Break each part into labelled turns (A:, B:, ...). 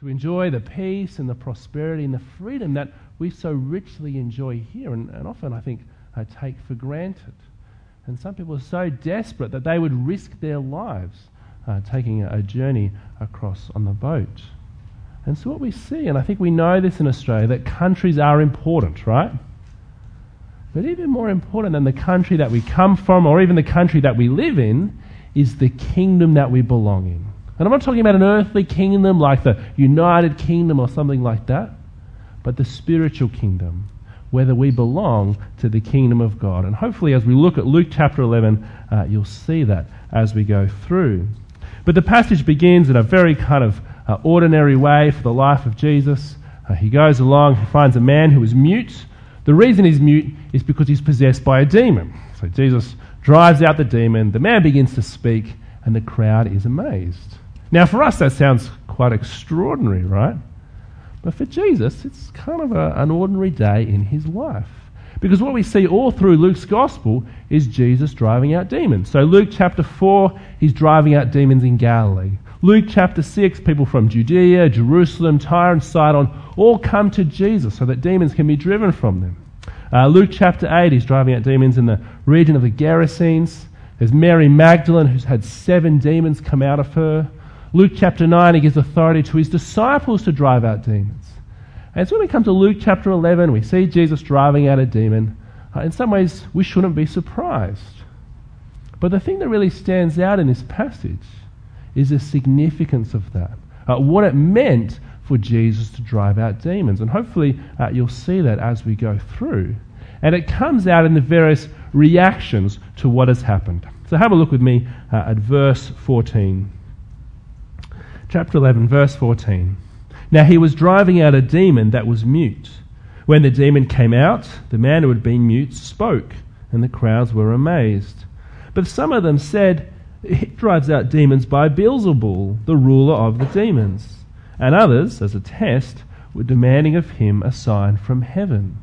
A: to enjoy the peace and the prosperity and the freedom that we so richly enjoy here and, and often, I think, uh, take for granted. And some people are so desperate that they would risk their lives uh, taking a, a journey across on the boat. And so, what we see, and I think we know this in Australia, that countries are important, right? But even more important than the country that we come from or even the country that we live in is the kingdom that we belong in. And I'm not talking about an earthly kingdom like the United Kingdom or something like that, but the spiritual kingdom, whether we belong to the kingdom of God. And hopefully, as we look at Luke chapter 11, uh, you'll see that as we go through. But the passage begins in a very kind of uh, ordinary way for the life of Jesus. Uh, he goes along, he finds a man who is mute. The reason he's mute is because he's possessed by a demon. So Jesus drives out the demon, the man begins to speak, and the crowd is amazed. Now, for us, that sounds quite extraordinary, right? But for Jesus, it's kind of a, an ordinary day in his life. Because what we see all through Luke's gospel is Jesus driving out demons. So, Luke chapter 4, he's driving out demons in Galilee. Luke chapter 6, people from Judea, Jerusalem, Tyre, and Sidon all come to Jesus so that demons can be driven from them. Uh, Luke chapter 8, he's driving out demons in the region of the Gerasenes. There's Mary Magdalene, who's had seven demons come out of her. Luke chapter 9, he gives authority to his disciples to drive out demons. And so when we come to Luke chapter 11, we see Jesus driving out a demon. Uh, in some ways, we shouldn't be surprised. But the thing that really stands out in this passage is the significance of that. Uh, what it meant for Jesus to drive out demons. And hopefully, uh, you'll see that as we go through. And it comes out in the various reactions to what has happened. So have a look with me uh, at verse 14 chapter 11, verse 14. Now he was driving out a demon that was mute. When the demon came out, the man who had been mute spoke, and the crowds were amazed. But some of them said, He drives out demons by Beelzebul, the ruler of the demons. And others, as a test, were demanding of him a sign from heaven.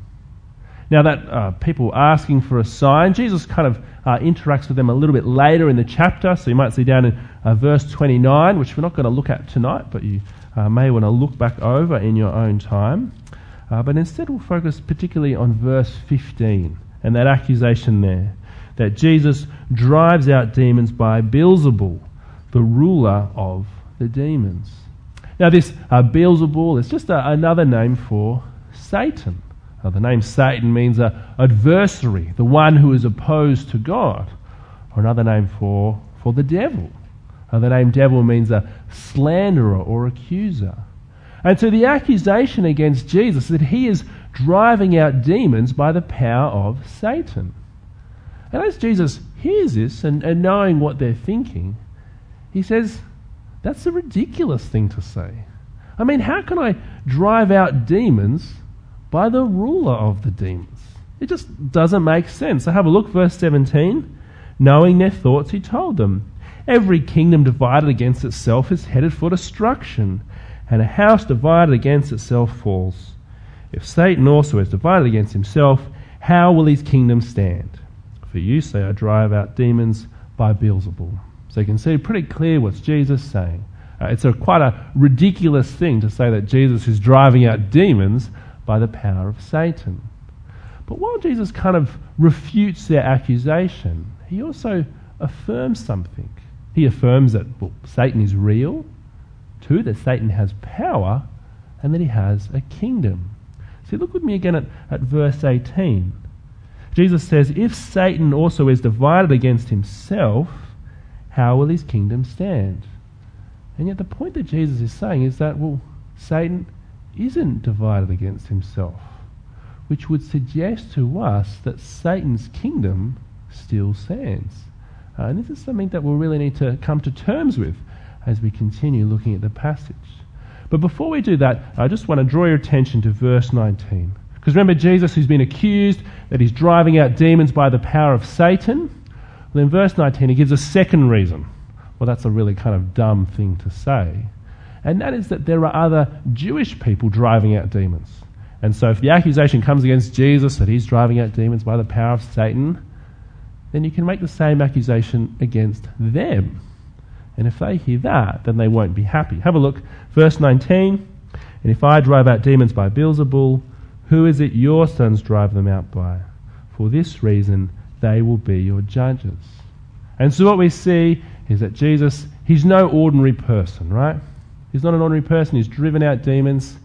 A: Now, that uh, people asking for a sign, Jesus kind of uh, interacts with them a little bit later in the chapter. So you might see down in uh, verse 29, which we're not going to look at tonight, but you uh, may want to look back over in your own time. Uh, but instead, we'll focus particularly on verse 15 and that accusation there that Jesus drives out demons by Beelzebul, the ruler of the demons. Now, this uh, Beelzebul is just a, another name for Satan. Uh, the name Satan means an adversary, the one who is opposed to God. Or another name for, for the devil. Uh, the name devil means a slanderer or accuser. And so the accusation against Jesus that he is driving out demons by the power of Satan. And as Jesus hears this and, and knowing what they're thinking, he says, That's a ridiculous thing to say. I mean, how can I drive out demons by the ruler of the demons. It just doesn't make sense. So have a look, verse 17. Knowing their thoughts, he told them, Every kingdom divided against itself is headed for destruction, and a house divided against itself falls. If Satan also is divided against himself, how will his kingdom stand? For you say, I drive out demons by Beelzebul. So you can see pretty clear what's Jesus saying. Uh, it's a, quite a ridiculous thing to say that Jesus is driving out demons by the power of Satan. But while Jesus kind of refutes their accusation, he also affirms something. He affirms that well, Satan is real, two, that Satan has power, and that he has a kingdom. See, look with me again at, at verse 18. Jesus says, If Satan also is divided against himself, how will his kingdom stand? And yet, the point that Jesus is saying is that, well, Satan isn't divided against himself, which would suggest to us that Satan's kingdom still stands. Uh, and this is something that we'll really need to come to terms with as we continue looking at the passage. But before we do that, I just want to draw your attention to verse 19. Because remember, Jesus, who's been accused that he's driving out demons by the power of Satan. Well, in verse 19, he gives a second reason. Well, that's a really kind of dumb thing to say and that is that there are other Jewish people driving out demons. And so if the accusation comes against Jesus that he's driving out demons by the power of Satan, then you can make the same accusation against them. And if they hear that, then they won't be happy. Have a look. Verse 19. And if I drive out demons by Beelzebul, who is it your sons drive them out by? For this reason, they will be your judges. And so what we see is that Jesus, he's no ordinary person, right? He's not an ordinary person. He's driven out demons.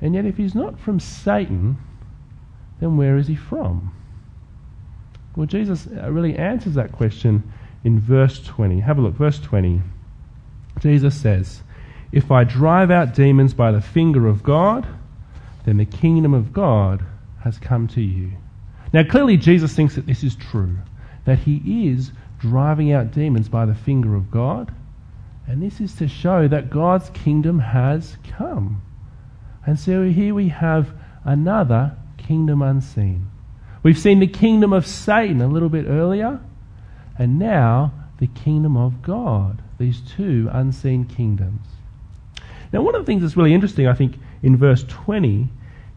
A: And yet, if he's not from Satan, mm-hmm. then where is he from? Well, Jesus uh, really answers that question in verse 20. Have a look, verse 20. Jesus says, If I drive out demons by the finger of God, then the kingdom of God has come to you. Now, clearly, Jesus thinks that this is true, that he is driving out demons by the finger of God. And this is to show that God's kingdom has come. And so here we have another kingdom unseen. We've seen the kingdom of Satan a little bit earlier, and now the kingdom of God, these two unseen kingdoms. Now, one of the things that's really interesting, I think, in verse 20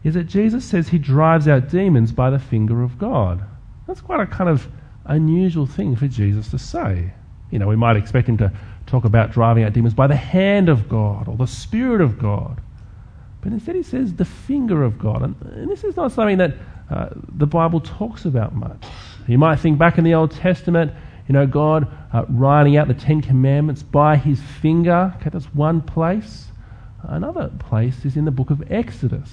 A: is that Jesus says he drives out demons by the finger of God. That's quite a kind of unusual thing for Jesus to say. You know, we might expect him to talk about driving out demons by the hand of God or the Spirit of God. But instead, he says the finger of God. And, and this is not something that uh, the Bible talks about much. You might think back in the Old Testament, you know, God uh, writing out the Ten Commandments by his finger. Okay, that's one place. Another place is in the book of Exodus.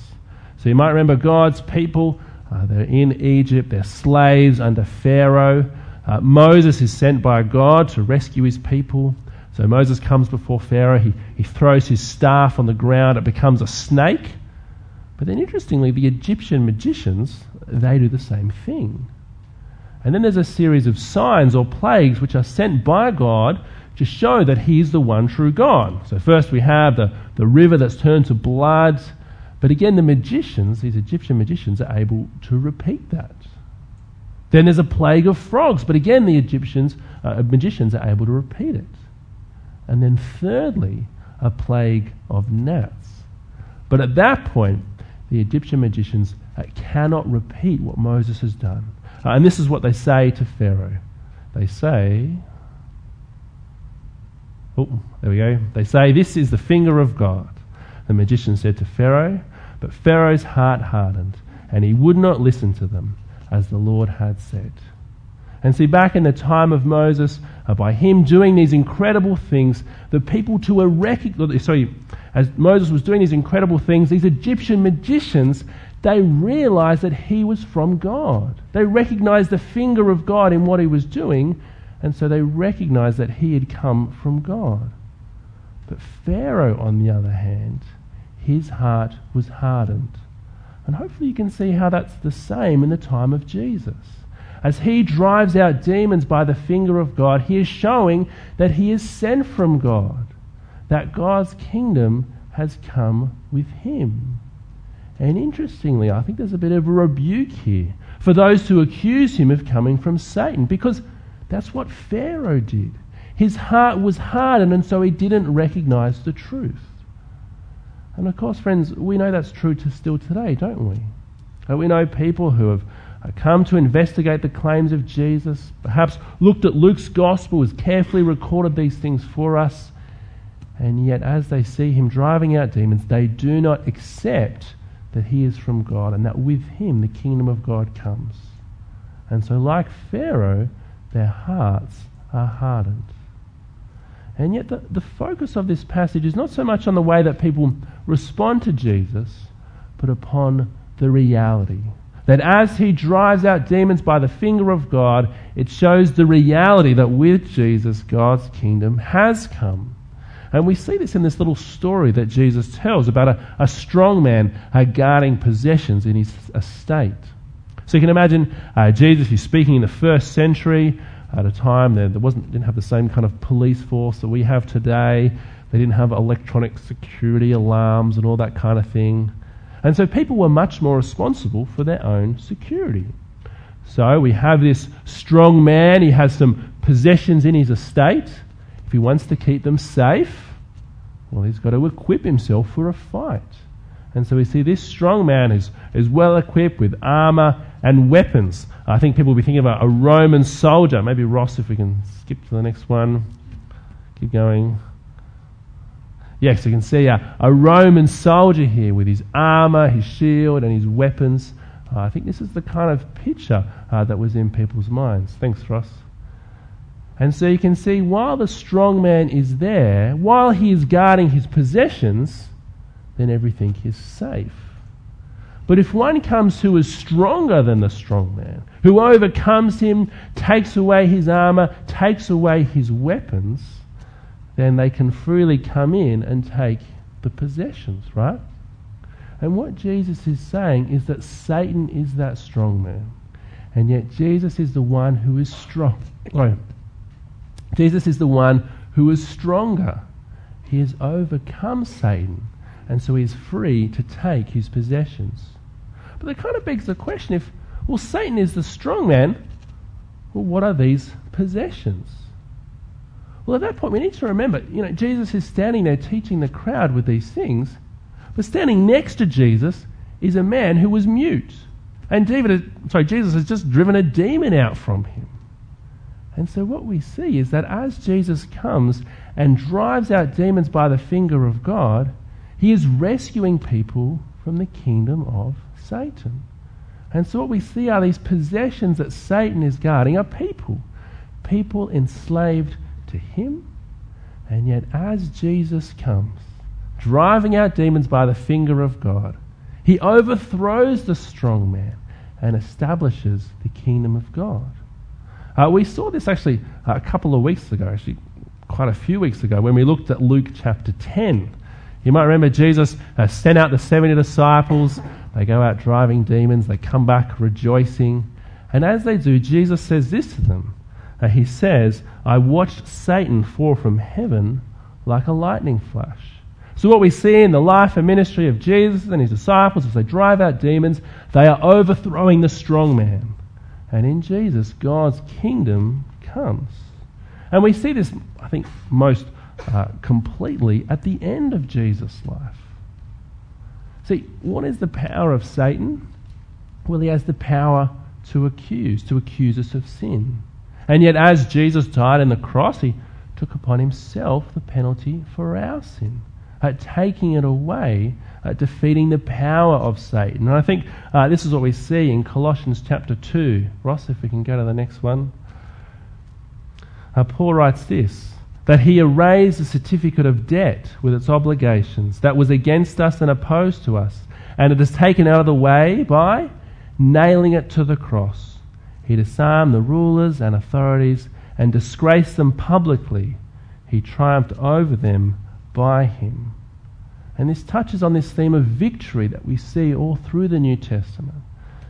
A: So you might remember God's people, uh, they're in Egypt, they're slaves under Pharaoh. Uh, Moses is sent by God to rescue his people. So Moses comes before Pharaoh, he, he throws his staff on the ground, it becomes a snake. But then interestingly, the Egyptian magicians, they do the same thing. And then there's a series of signs or plagues which are sent by God to show that He's the one true God. So first we have the, the river that's turned to blood. But again, the magicians, these Egyptian magicians, are able to repeat that. Then there's a plague of frogs, but again, the Egyptians, uh, magicians are able to repeat it. And then thirdly, a plague of gnats. But at that point, the Egyptian magicians uh, cannot repeat what Moses has done. Uh, and this is what they say to Pharaoh. They say, oh, there we go. They say, This is the finger of God. The magician said to Pharaoh, but Pharaoh's heart hardened, and he would not listen to them, as the Lord had said. And see, back in the time of Moses, uh, by him doing these incredible things, the people to a rec- sorry, as Moses was doing these incredible things, these Egyptian magicians, they realized that he was from God. They recognized the finger of God in what he was doing, and so they recognized that he had come from God. But Pharaoh, on the other hand, his heart was hardened. And hopefully you can see how that's the same in the time of Jesus. As he drives out demons by the finger of God, he is showing that he is sent from God, that God's kingdom has come with him. And interestingly, I think there's a bit of a rebuke here for those who accuse him of coming from Satan, because that's what Pharaoh did. His heart was hardened, and so he didn't recognize the truth. And of course, friends, we know that's true to still today, don't we? We know people who have come to investigate the claims of Jesus, perhaps looked at Luke's gospel, has carefully recorded these things for us, and yet as they see him driving out demons, they do not accept that he is from God and that with him the kingdom of God comes. And so, like Pharaoh, their hearts are hardened. And yet, the, the focus of this passage is not so much on the way that people respond to Jesus, but upon the reality. That as he drives out demons by the finger of God, it shows the reality that with Jesus, God's kingdom has come. And we see this in this little story that Jesus tells about a, a strong man uh, guarding possessions in his estate. So you can imagine uh, Jesus, he's speaking in the first century at a time that there wasn't, didn't have the same kind of police force that we have today. They didn't have electronic security alarms and all that kind of thing. And so people were much more responsible for their own security. So we have this strong man, he has some possessions in his estate. If he wants to keep them safe, well, he's got to equip himself for a fight. And so we see this strong man is, is well equipped with armor and weapons. I think people will be thinking about a Roman soldier. Maybe Ross, if we can skip to the next one. keep going. Yes, you can see a, a Roman soldier here with his armour, his shield, and his weapons. Uh, I think this is the kind of picture uh, that was in people's minds. Thanks, Ross. And so you can see while the strong man is there, while he is guarding his possessions, then everything is safe. But if one comes who is stronger than the strong man, who overcomes him, takes away his armor, takes away his weapons, then they can freely come in and take the possessions, right? And what Jesus is saying is that Satan is that strong man. And yet Jesus is the one who is strong. Oh, Jesus is the one who is stronger. He has overcome Satan, and so he is free to take his possessions. But that kind of begs the question if, well, Satan is the strong man, well, what are these possessions? Well, at that point, we need to remember, you know, Jesus is standing there teaching the crowd with these things, but standing next to Jesus is a man who was mute. And David, sorry, Jesus has just driven a demon out from him. And so what we see is that as Jesus comes and drives out demons by the finger of God, he is rescuing people from the kingdom of Satan. And so what we see are these possessions that Satan is guarding are people. People enslaved to him. And yet as Jesus comes, driving out demons by the finger of God, he overthrows the strong man and establishes the kingdom of God. Uh, we saw this actually uh, a couple of weeks ago, actually quite a few weeks ago, when we looked at Luke chapter 10. You might remember Jesus uh, sent out the 70 disciples. They go out driving demons. They come back rejoicing. And as they do, Jesus says this to them. Uh, he says, I watched Satan fall from heaven like a lightning flash. So, what we see in the life and ministry of Jesus and his disciples as they drive out demons, they are overthrowing the strong man. And in Jesus, God's kingdom comes. And we see this, I think, most uh, completely at the end of Jesus' life. See, what is the power of Satan? Well, he has the power to accuse, to accuse us of sin. And yet, as Jesus died on the cross, he took upon himself the penalty for our sin, uh, taking it away uh, defeating the power of Satan. And I think uh, this is what we see in Colossians chapter 2. Ross, if we can go to the next one. Uh, Paul writes this that he erased the certificate of debt with its obligations that was against us and opposed to us, and it is taken out of the way by nailing it to the cross. He disarmed the rulers and authorities and disgraced them publicly. He triumphed over them by him. And this touches on this theme of victory that we see all through the New Testament.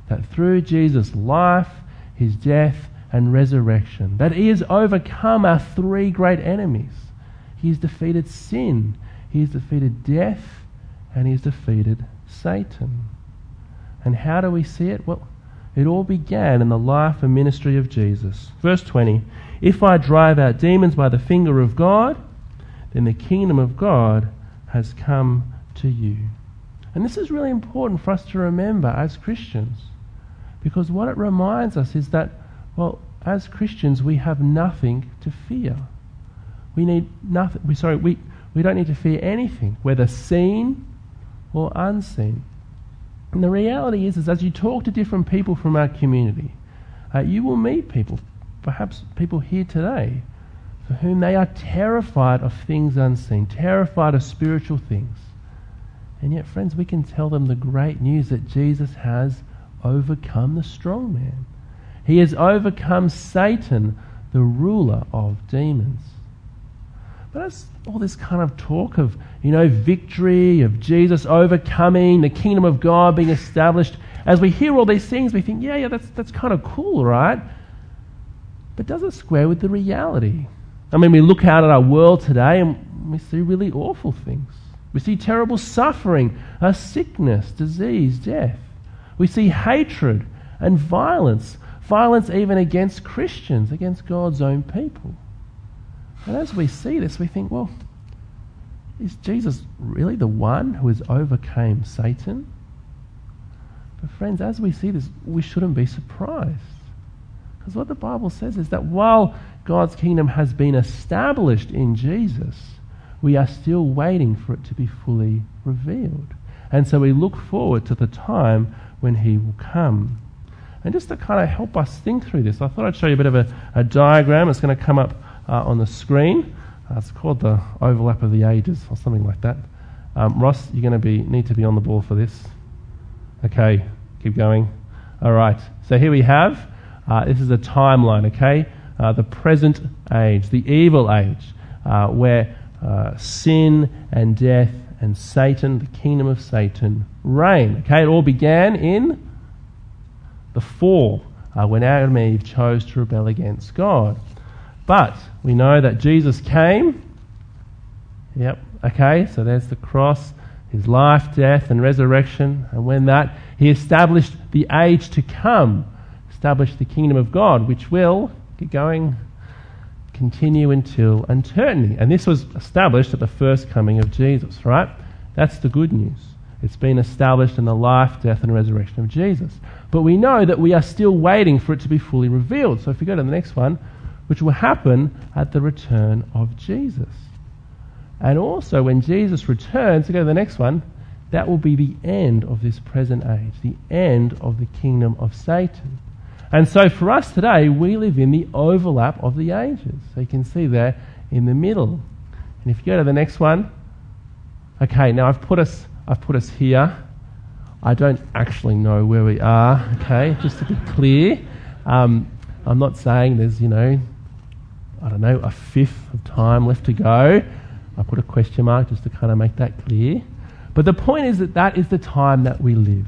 A: That through Jesus' life, his death, and resurrection, that he has overcome our three great enemies. He has defeated sin, he has defeated death, and he has defeated Satan. And how do we see it? Well, it all began in the life and ministry of Jesus. Verse 20 If I drive out demons by the finger of God, then the kingdom of God has come to you. And this is really important for us to remember as Christians. Because what it reminds us is that, well, as Christians, we have nothing to fear. We need nothing. We, sorry, we, we don't need to fear anything, whether seen or unseen. And the reality is, is as you talk to different people from our community, uh, you will meet people, perhaps people here today, for whom they are terrified of things unseen, terrified of spiritual things. And yet, friends, we can tell them the great news that Jesus has overcome the strong man. He has overcome Satan, the ruler of demons. But as all this kind of talk of, you know, victory, of Jesus overcoming, the kingdom of God being established, as we hear all these things, we think, yeah, yeah, that's, that's kind of cool, right? But does it square with the reality? I mean, we look out at our world today and we see really awful things. We see terrible suffering, sickness, disease, death. We see hatred and violence, violence even against Christians, against God's own people. And as we see this, we think, well, is Jesus really the one who has overcame Satan? But friends, as we see this, we shouldn't be surprised. Because what the Bible says is that while God's kingdom has been established in Jesus, we are still waiting for it to be fully revealed. And so we look forward to the time when He will come. And just to kind of help us think through this, I thought I'd show you a bit of a, a diagram. It's going to come up uh, on the screen. Uh, it's called the overlap of the ages or something like that. Um, Ross, you're going to be need to be on the ball for this. Okay, keep going. All right. So here we have. Uh, this is a timeline. Okay, uh, the present age, the evil age, uh, where uh, sin and death and Satan, the kingdom of Satan, reign. Okay, it all began in the fall, when Adam and Eve chose to rebel against God. But we know that Jesus came. Yep, okay, so there's the cross, his life, death, and resurrection. And when that, he established the age to come, established the kingdom of God, which will, get going, continue until eternity. And this was established at the first coming of Jesus, right? That's the good news. It's been established in the life, death, and resurrection of Jesus. But we know that we are still waiting for it to be fully revealed. So if we go to the next one, which will happen at the return of Jesus. And also, when Jesus returns, to go to the next one, that will be the end of this present age, the end of the kingdom of Satan. And so for us today, we live in the overlap of the ages. So you can see there in the middle. And if you go to the next one, okay, now I've put us, I've put us here. I don't actually know where we are, okay, just to be clear. Um, I'm not saying there's, you know, I don't know, a fifth of time left to go. I put a question mark just to kind of make that clear. But the point is that that is the time that we live.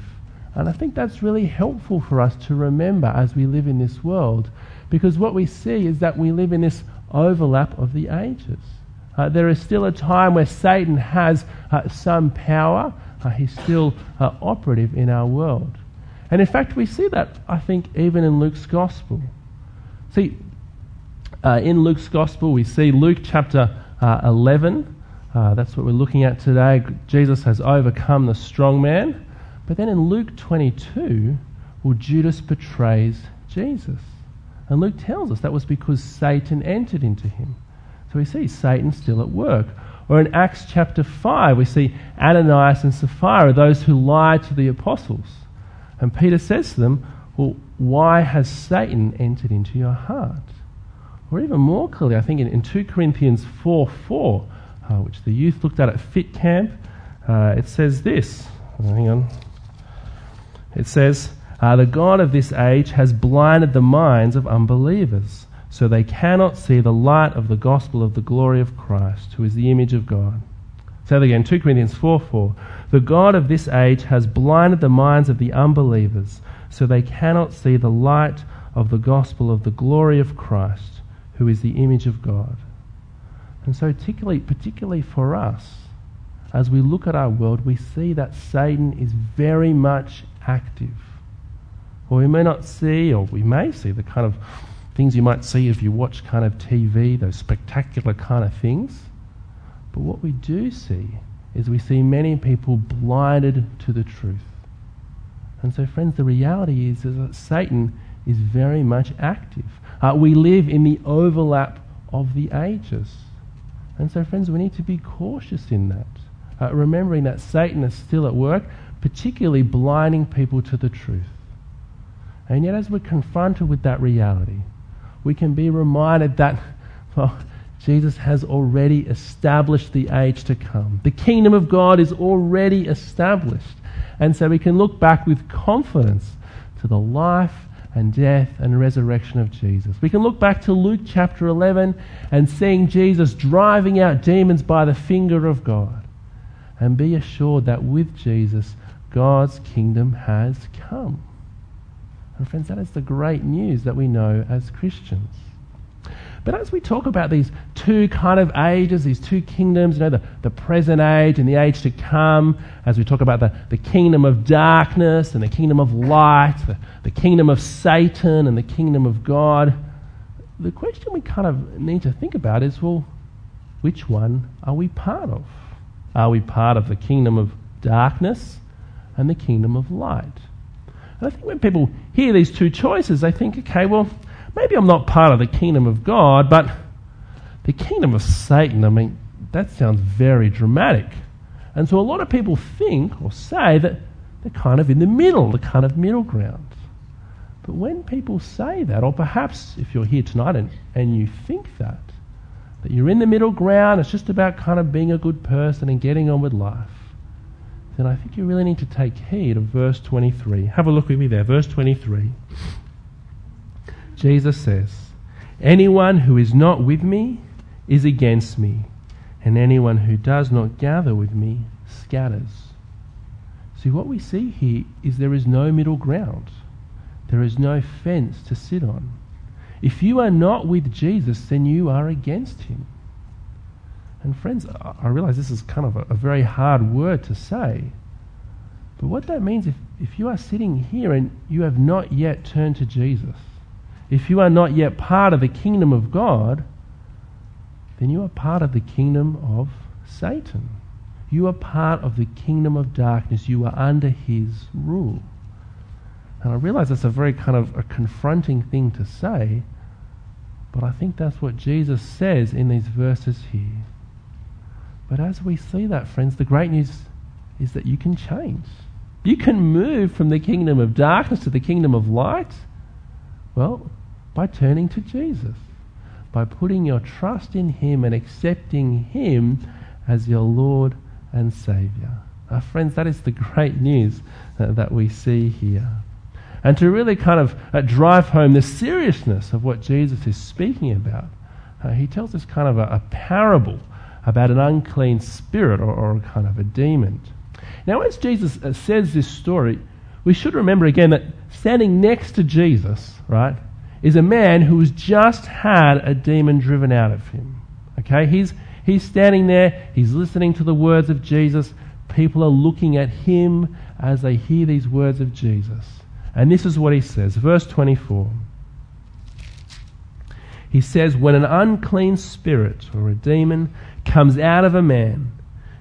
A: And I think that's really helpful for us to remember as we live in this world because what we see is that we live in this overlap of the ages. Uh, there is still a time where Satan has uh, some power, uh, he's still uh, operative in our world. And in fact, we see that, I think, even in Luke's Gospel. See, uh, in Luke's Gospel, we see Luke chapter uh, 11. Uh, that's what we're looking at today. Jesus has overcome the strong man. But then in Luke 22, well, Judas betrays Jesus. And Luke tells us that was because Satan entered into him. So we see Satan still at work. Or in Acts chapter 5, we see Ananias and Sapphira, those who lied to the apostles. And Peter says to them, Well, why has Satan entered into your heart? Or even more clearly, I think in, in 2 Corinthians 4 4, uh, which the youth looked at at Fit Camp, uh, it says this. Hang on. It says, uh, The God of this age has blinded the minds of unbelievers so they cannot see the light of the gospel of the glory of Christ, who is the image of God. Say that again, 2 Corinthians 4 4. The God of this age has blinded the minds of the unbelievers, so they cannot see the light of the gospel of the glory of Christ, who is the image of God. And so, particularly, particularly for us, as we look at our world, we see that Satan is very much active. Or we may not see, or we may see the kind of things you might see if you watch kind of TV, those spectacular kind of things. But what we do see is we see many people blinded to the truth. And so, friends, the reality is, is that Satan is very much active. Uh, we live in the overlap of the ages. And so, friends, we need to be cautious in that, uh, remembering that Satan is still at work, particularly blinding people to the truth. And yet, as we're confronted with that reality, we can be reminded that, well, Jesus has already established the age to come. The kingdom of God is already established. And so we can look back with confidence to the life and death and resurrection of Jesus. We can look back to Luke chapter 11 and seeing Jesus driving out demons by the finger of God and be assured that with Jesus, God's kingdom has come. And friends, that is the great news that we know as Christians. But as we talk about these two kind of ages, these two kingdoms, you know, the, the present age and the age to come, as we talk about the, the kingdom of darkness and the kingdom of light, the, the kingdom of Satan and the kingdom of God, the question we kind of need to think about is well, which one are we part of? Are we part of the kingdom of darkness and the kingdom of light? And I think when people hear these two choices, they think, okay, well, maybe I'm not part of the kingdom of God, but the kingdom of Satan, I mean, that sounds very dramatic. And so a lot of people think or say that they're kind of in the middle, the kind of middle ground. But when people say that, or perhaps if you're here tonight and, and you think that, that you're in the middle ground, it's just about kind of being a good person and getting on with life, then I think you really need to take heed of verse 23. Have a look with me there, verse 23. Jesus says, Anyone who is not with me is against me, and anyone who does not gather with me scatters. See, what we see here is there is no middle ground. There is no fence to sit on. If you are not with Jesus, then you are against him. And friends, I realize this is kind of a, a very hard word to say. But what that means, if, if you are sitting here and you have not yet turned to Jesus, if you are not yet part of the kingdom of God, then you are part of the kingdom of Satan. You are part of the kingdom of darkness. You are under his rule. And I realize that's a very kind of a confronting thing to say, but I think that's what Jesus says in these verses here. But as we see that, friends, the great news is that you can change. You can move from the kingdom of darkness to the kingdom of light. Well, by turning to Jesus, by putting your trust in Him and accepting Him as your Lord and Saviour. Our friends, that is the great news uh, that we see here. And to really kind of uh, drive home the seriousness of what Jesus is speaking about, uh, he tells us kind of a, a, parable about an unclean spirit or, or kind of a demon. Now, as Jesus uh, says this story, we should remember again that standing next to Jesus, right, is a man who has just had a demon driven out of him. Okay? He's, he's standing there, he's listening to the words of Jesus. People are looking at him as they hear these words of Jesus. And this is what he says, verse 24. He says, When an unclean spirit or a demon comes out of a man,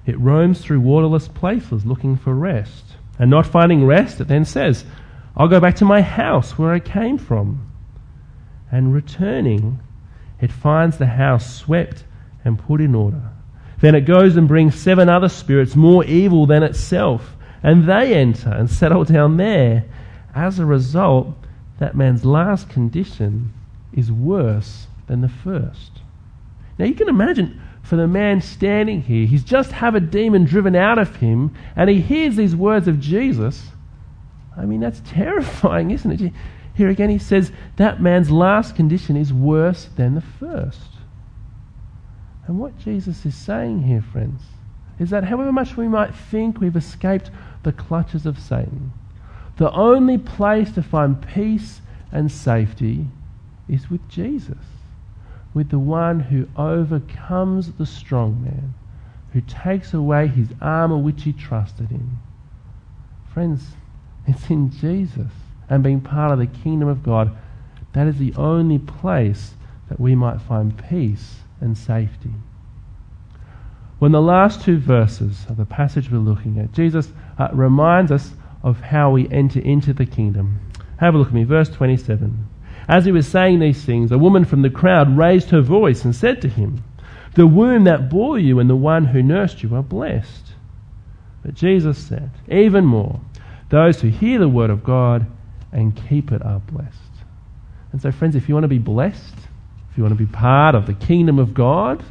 A: it roams through waterless places looking for rest. And not finding rest, it then says, I'll go back to my house where I came from. And returning, it finds the house swept and put in order. Then it goes and brings seven other spirits more evil than itself, and they enter and settle down there as a result, that man's last condition is worse than the first. Now you can imagine for the man standing here, he's just had a demon driven out of him, and he hears these words of Jesus. I mean, that's terrifying, isn't it? Here again, he says that man's last condition is worse than the first. And what Jesus is saying here, friends, is that however much we might think we've escaped the clutches of Satan, the only place to find peace and safety is with Jesus, with the one who overcomes the strong man, who takes away his armor which he trusted in. Friends, it's in Jesus and being part of the kingdom of God. That is the only place that we might find peace and safety. When the last two verses of the passage we're looking at, Jesus uh, reminds us of how we enter into the kingdom. Have a look at me, verse 27. As he was saying these things, a woman from the crowd raised her voice and said to him, The womb that bore you and the one who nursed you are blessed. But Jesus said, Even more, those who hear the word of God and keep it are blessed. And so, friends, if you want to be blessed, if you want to be part of the kingdom of God,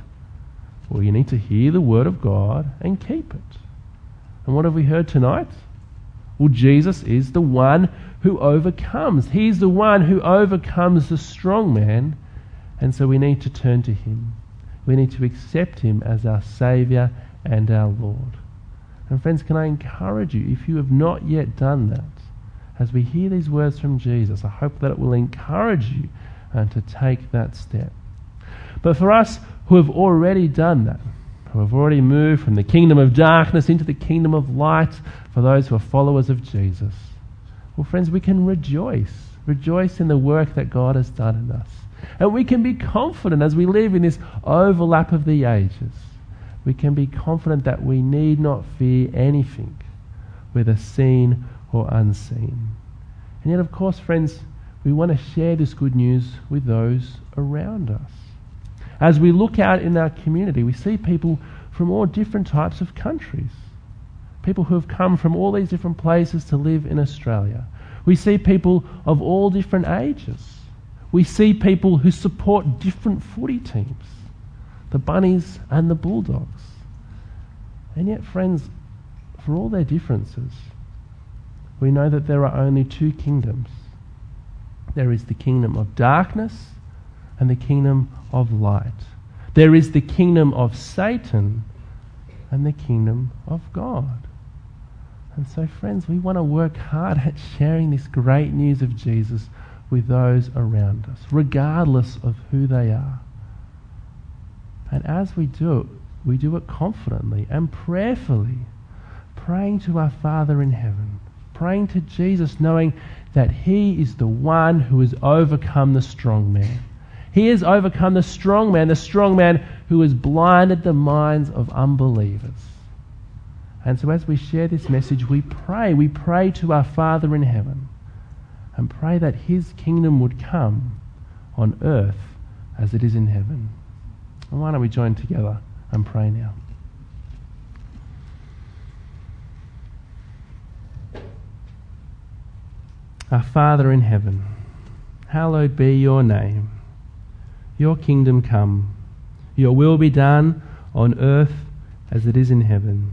A: well, you need to hear the word of God and keep it. And what have we heard tonight? Well, Jesus is the one who overcomes. He's the one who overcomes the strong man. And so we need to turn to him. We need to accept him as our Saviour and our Lord. And friends, can I encourage you, if you have not yet done that, as we hear these words from Jesus, I hope that it will encourage you uh, to take that step. But for us who have already done that, who have already moved from the kingdom of darkness into the kingdom of light, for those who are followers of Jesus. Well, friends, we can rejoice. Rejoice in the work that God has done in us. And we can be confident as we live in this overlap of the ages. We can be confident that we need not fear anything, whether seen or unseen. And yet, of course, friends, we want to share this good news with those around us. As we look out in our community, we see people from all different types of countries. People who have come from all these different places to live in Australia. We see people of all different ages. We see people who support different footy teams the Bunnies and the Bulldogs. And yet, friends, for all their differences, we know that there are only two kingdoms there is the kingdom of darkness and the kingdom of light. There is the kingdom of Satan and the kingdom of God. And so, friends, we want to work hard at sharing this great news of Jesus with those around us, regardless of who they are. And as we do it, we do it confidently and prayerfully, praying to our Father in heaven, praying to Jesus, knowing that He is the one who has overcome the strong man. He has overcome the strong man, the strong man who has blinded the minds of unbelievers. And so, as we share this message, we pray. We pray to our Father in heaven and pray that His kingdom would come on earth as it is in heaven. And why don't we join together and pray now? Our Father in heaven, hallowed be your name. Your kingdom come. Your will be done on earth as it is in heaven.